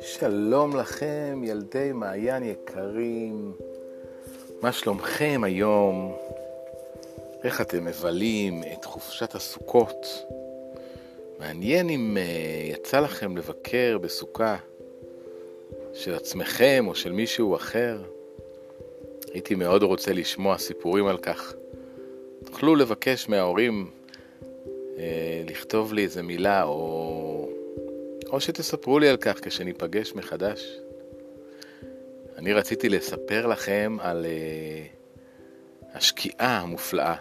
שלום לכם, ילדי מעיין יקרים. מה שלומכם היום? איך אתם מבלים את חופשת הסוכות? מעניין אם uh, יצא לכם לבקר בסוכה של עצמכם או של מישהו אחר. הייתי מאוד רוצה לשמוע סיפורים על כך. תוכלו לבקש מההורים לכתוב לי איזה מילה או או שתספרו לי על כך כשניפגש מחדש. אני רציתי לספר לכם על uh, השקיעה המופלאה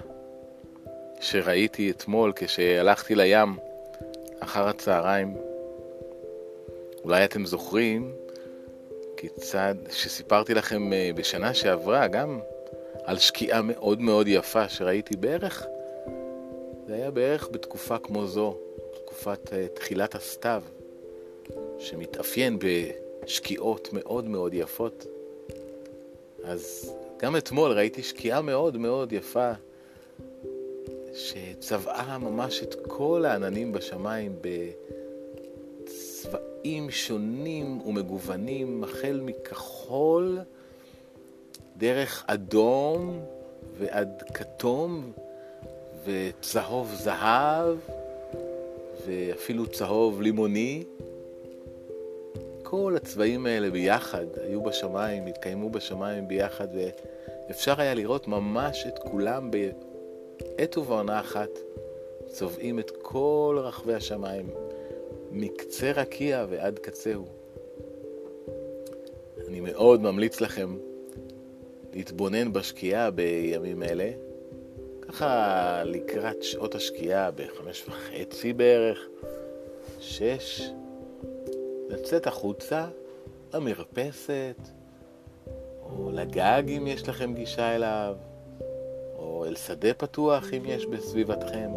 שראיתי אתמול כשהלכתי לים אחר הצהריים. אולי אתם זוכרים כיצד, שסיפרתי לכם uh, בשנה שעברה גם על שקיעה מאוד מאוד יפה שראיתי בערך, זה היה בערך בתקופה כמו זו, תקופת uh, תחילת הסתיו. שמתאפיין בשקיעות מאוד מאוד יפות. אז גם אתמול ראיתי שקיעה מאוד מאוד יפה, שצבעה ממש את כל העננים בשמיים בצבעים שונים ומגוונים, החל מכחול, דרך אדום ועד כתום וצהוב זהב ואפילו צהוב לימוני. כל הצבעים האלה ביחד היו בשמיים, התקיימו בשמיים ביחד, ואפשר היה לראות ממש את כולם בעת ובעונה אחת, צובעים את כל רחבי השמיים, מקצה רקיע ועד קצהו. אני מאוד ממליץ לכם להתבונן בשקיעה בימים אלה, ככה לקראת שעות השקיעה בחמש וחצי בערך, שש, לצאת החוצה למרפסת, או לגג אם יש לכם גישה אליו, או אל שדה פתוח אם יש בסביבתכם.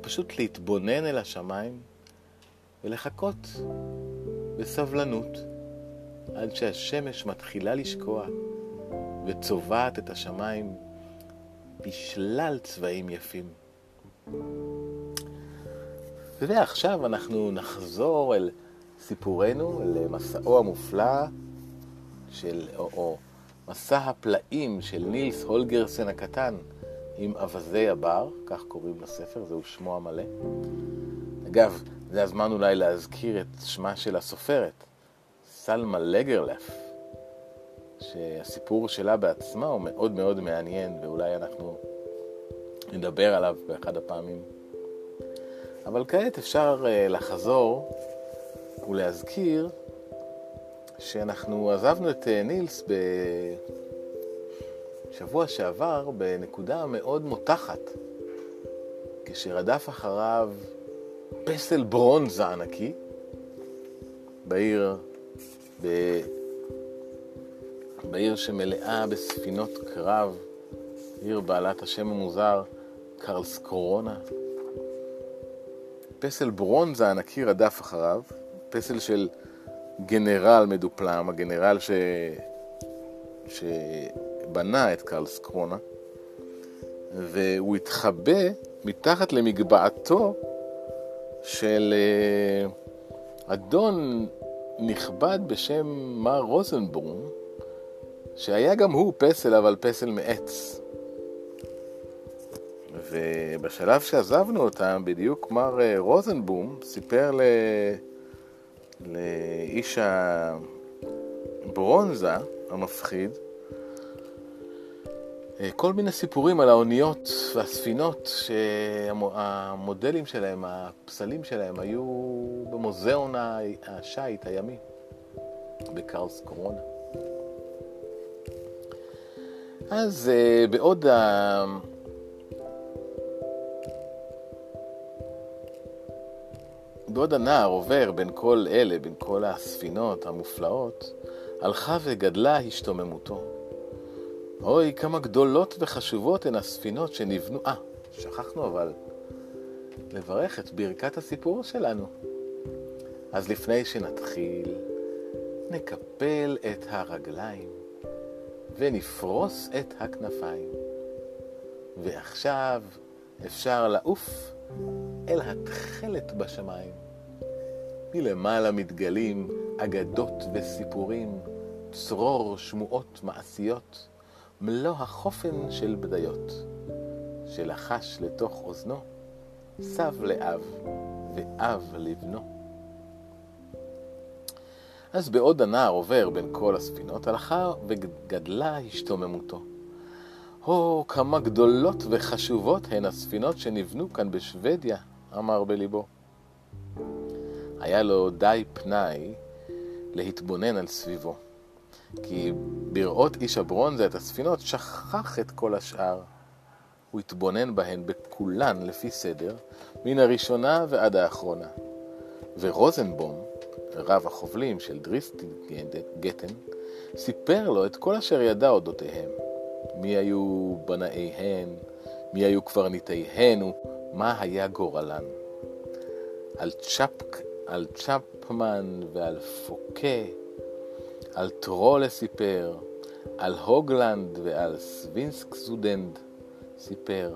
פשוט להתבונן אל השמיים ולחכות בסבלנות עד שהשמש מתחילה לשקוע וצובעת את השמיים בשלל צבעים יפים. ועכשיו אנחנו נחזור אל סיפורנו למסעו המופלא של, או, או מסע הפלאים של נילס הולגרסן הקטן עם אווזי הבר, כך קוראים לספר, זהו שמו המלא. אגב, זה הזמן אולי להזכיר את שמה של הסופרת, סלמה לגרלף, שהסיפור שלה בעצמה הוא מאוד מאוד מעניין, ואולי אנחנו נדבר עליו באחד הפעמים. אבל כעת אפשר uh, לחזור ולהזכיר שאנחנו עזבנו את אה, נילס בשבוע שעבר בנקודה מאוד מותחת, כשרדף אחריו פסל ברונזה ענקי בעיר. בעיר שמלאה בספינות קרב, עיר בעלת השם המוזר קרלס קורונה. פסל ברונזה ענקי רדף אחריו, פסל של גנרל מדופלם, הגנרל ש... שבנה את קרלס קרונה, והוא התחבא מתחת למגבעתו של אה, אדון נכבד בשם מר רוזנברום, שהיה גם הוא פסל, אבל פסל מעץ. ובשלב שעזבנו אותם, בדיוק מר אה, רוזנבום סיפר ל... לאיש הברונזה המפחיד, אה, כל מיני סיפורים על האוניות והספינות שהמודלים שלהם, הפסלים שלהם, היו במוזיאון השיט הימי בקרלס קורונה. אז אה, בעוד בעוד הנער עובר בין כל אלה, בין כל הספינות המופלאות, הלכה וגדלה השתוממותו. אוי, כמה גדולות וחשובות הן הספינות שנבנו... אה, שכחנו אבל לברך את ברכת הסיפור שלנו. אז לפני שנתחיל, נקפל את הרגליים ונפרוס את הכנפיים. ועכשיו אפשר לעוף אל התכלת בשמיים. מלמעלה מתגלים אגדות וסיפורים, צרור שמועות מעשיות, מלוא החופן של בדיות, שלחש לתוך אוזנו, סב לאב ואב לבנו. אז בעוד הנער עובר בין כל הספינות, הלכה וגדלה השתוממותו. הו, כמה גדולות וחשובות הן הספינות שנבנו כאן בשוודיה, אמר בליבו. היה לו די פנאי להתבונן על סביבו, כי בראות איש הברונזה את הספינות שכח את כל השאר. הוא התבונן בהן בכולן לפי סדר, מן הראשונה ועד האחרונה. ורוזנבום, רב החובלים של דריסטי גטן, סיפר לו את כל אשר ידע אודותיהם. מי היו בנאיהן, מי היו קברניטיהן ומה היה גורלן. על, צ'פק, על צ'פמן ועל פוקה, על טרולה סיפר, על הוגלנד ועל סווינסק זודנד סיפר.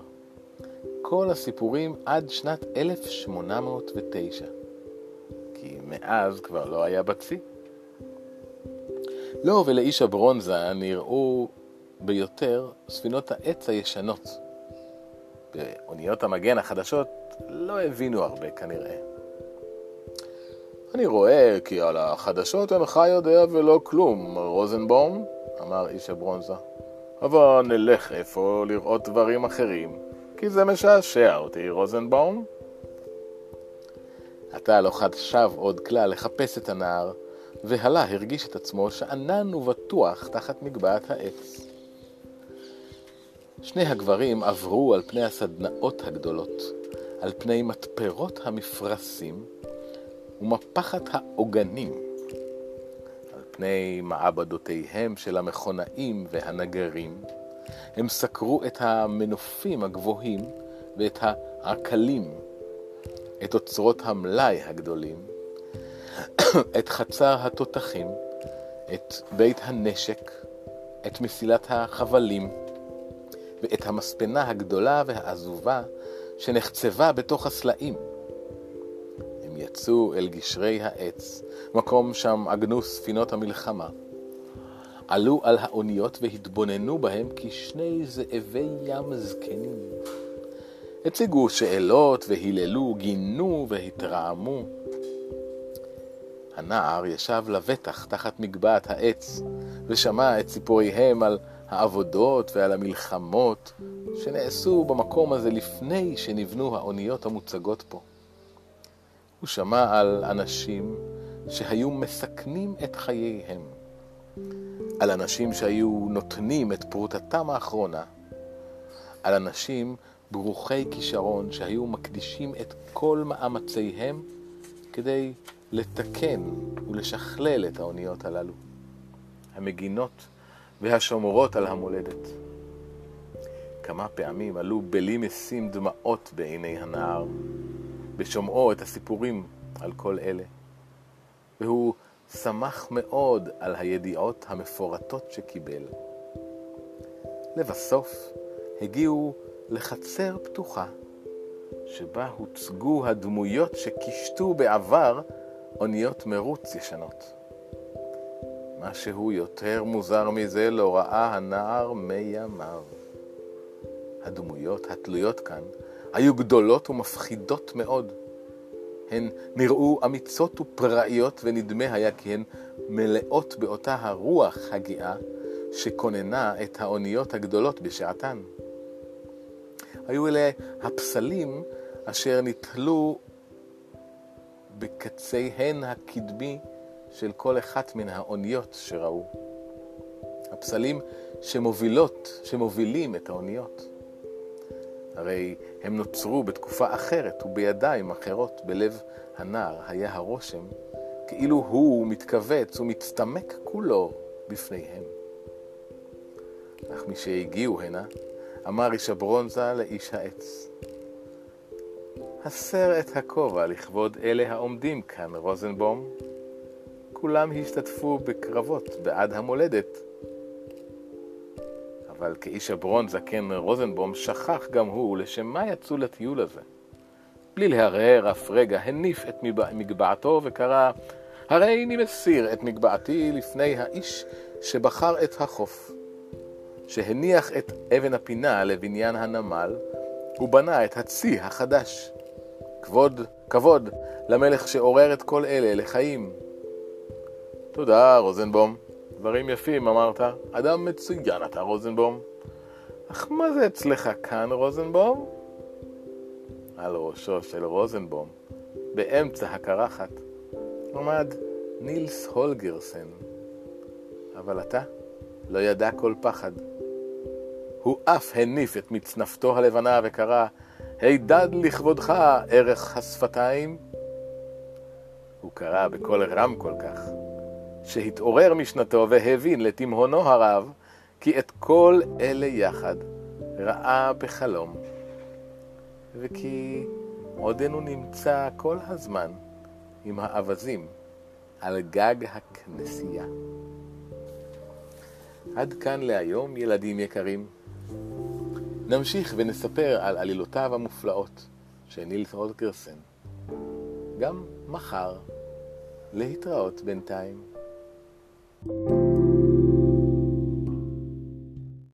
כל הסיפורים עד שנת 1809. מאז כבר לא היה בצי. לא, ולאיש הברונזה נראו ביותר ספינות העץ הישנות. באוניות המגן החדשות לא הבינו הרבה כנראה. אני רואה כי על החדשות אינך יודע ולא כלום, רוזנבום, אמר איש הברונזה. אבל נלך איפה לראות דברים אחרים, כי זה משעשע אותי, רוזנבום. עתה לא חשב עוד כלל לחפש את הנער, והלה הרגיש את עצמו שאנן ובטוח תחת מגבעת העץ. שני הגברים עברו על פני הסדנאות הגדולות, על פני מתפרות המפרשים ומפחת העוגנים, על פני מעבדותיהם של המכונאים והנגרים. הם סקרו את המנופים הגבוהים ואת העקלים את אוצרות המלאי הגדולים, את חצר התותחים, את בית הנשק, את מסילת החבלים, ואת המספנה הגדולה והעזובה שנחצבה בתוך הסלעים. הם יצאו אל גשרי העץ, מקום שם עגנו ספינות המלחמה. עלו על האוניות והתבוננו בהם כשני זאבי ים זקנים. הציגו שאלות והיללו, גינו והתרעמו. הנער ישב לבטח תחת מגבעת העץ, ושמע את סיפוריהם על העבודות ועל המלחמות שנעשו במקום הזה לפני שנבנו האוניות המוצגות פה. הוא שמע על אנשים שהיו מסכנים את חייהם, על אנשים שהיו נותנים את פרוטתם האחרונה, על אנשים ברוכי כישרון שהיו מקדישים את כל מאמציהם כדי לתקן ולשכלל את האוניות הללו, המגינות והשומרות על המולדת. כמה פעמים עלו בלי משים דמעות בעיני הנער, בשומעו את הסיפורים על כל אלה, והוא שמח מאוד על הידיעות המפורטות שקיבל. לבסוף הגיעו לחצר פתוחה, שבה הוצגו הדמויות שקישטו בעבר אוניות מרוץ ישנות. משהו יותר מוזר מזה לא ראה הנער מימיו. הדמויות התלויות כאן היו גדולות ומפחידות מאוד. הן נראו אמיצות ופראיות, ונדמה היה כי הן מלאות באותה הרוח הגאה שכוננה את האוניות הגדולות בשעתן. היו אלה הפסלים אשר נתלו בקציהן הקדמי של כל אחת מן האוניות שראו. הפסלים שמובילות, שמובילים את האוניות. הרי הם נוצרו בתקופה אחרת ובידיים אחרות. בלב הנער היה הרושם כאילו הוא מתכווץ ומצטמק כולו בפניהם. אך משהגיעו הנה, אמר איש הברונזה לאיש העץ. הסר את הכובע לכבוד אלה העומדים כאן, רוזנבום. כולם השתתפו בקרבות בעד המולדת. אבל כאיש הברון זקן רוזנבום שכח גם הוא לשם מה יצאו לטיול הזה. בלי להרהר אף רגע, הניף את מגבעתו וקרא, הרי אני מסיר את מגבעתי לפני האיש שבחר את החוף, שהניח את אבן הפינה לבניין הנמל, ובנה את הצי החדש. כבוד, כבוד למלך שעורר את כל אלה לחיים. תודה, רוזנבום. דברים יפים, אמרת. אדם מצוין אתה, רוזנבום. אך מה זה אצלך כאן, רוזנבום? על ראשו של רוזנבום, באמצע הקרחת, עמד נילס הולגרסן. אבל אתה לא ידע כל פחד. הוא אף הניף את מצנפתו הלבנה וקרא, הידד לכבודך ערך השפתיים. הוא קרא בקול רם כל כך, שהתעורר משנתו והבין לתימהונו הרב, כי את כל אלה יחד ראה בחלום, וכי עודנו נמצא כל הזמן עם האווזים על גג הכנסייה. עד כאן להיום, ילדים יקרים. נמשיך ונספר על עלילותיו המופלאות של נילס הולגרסן. גם מחר. להתראות בינתיים. thank you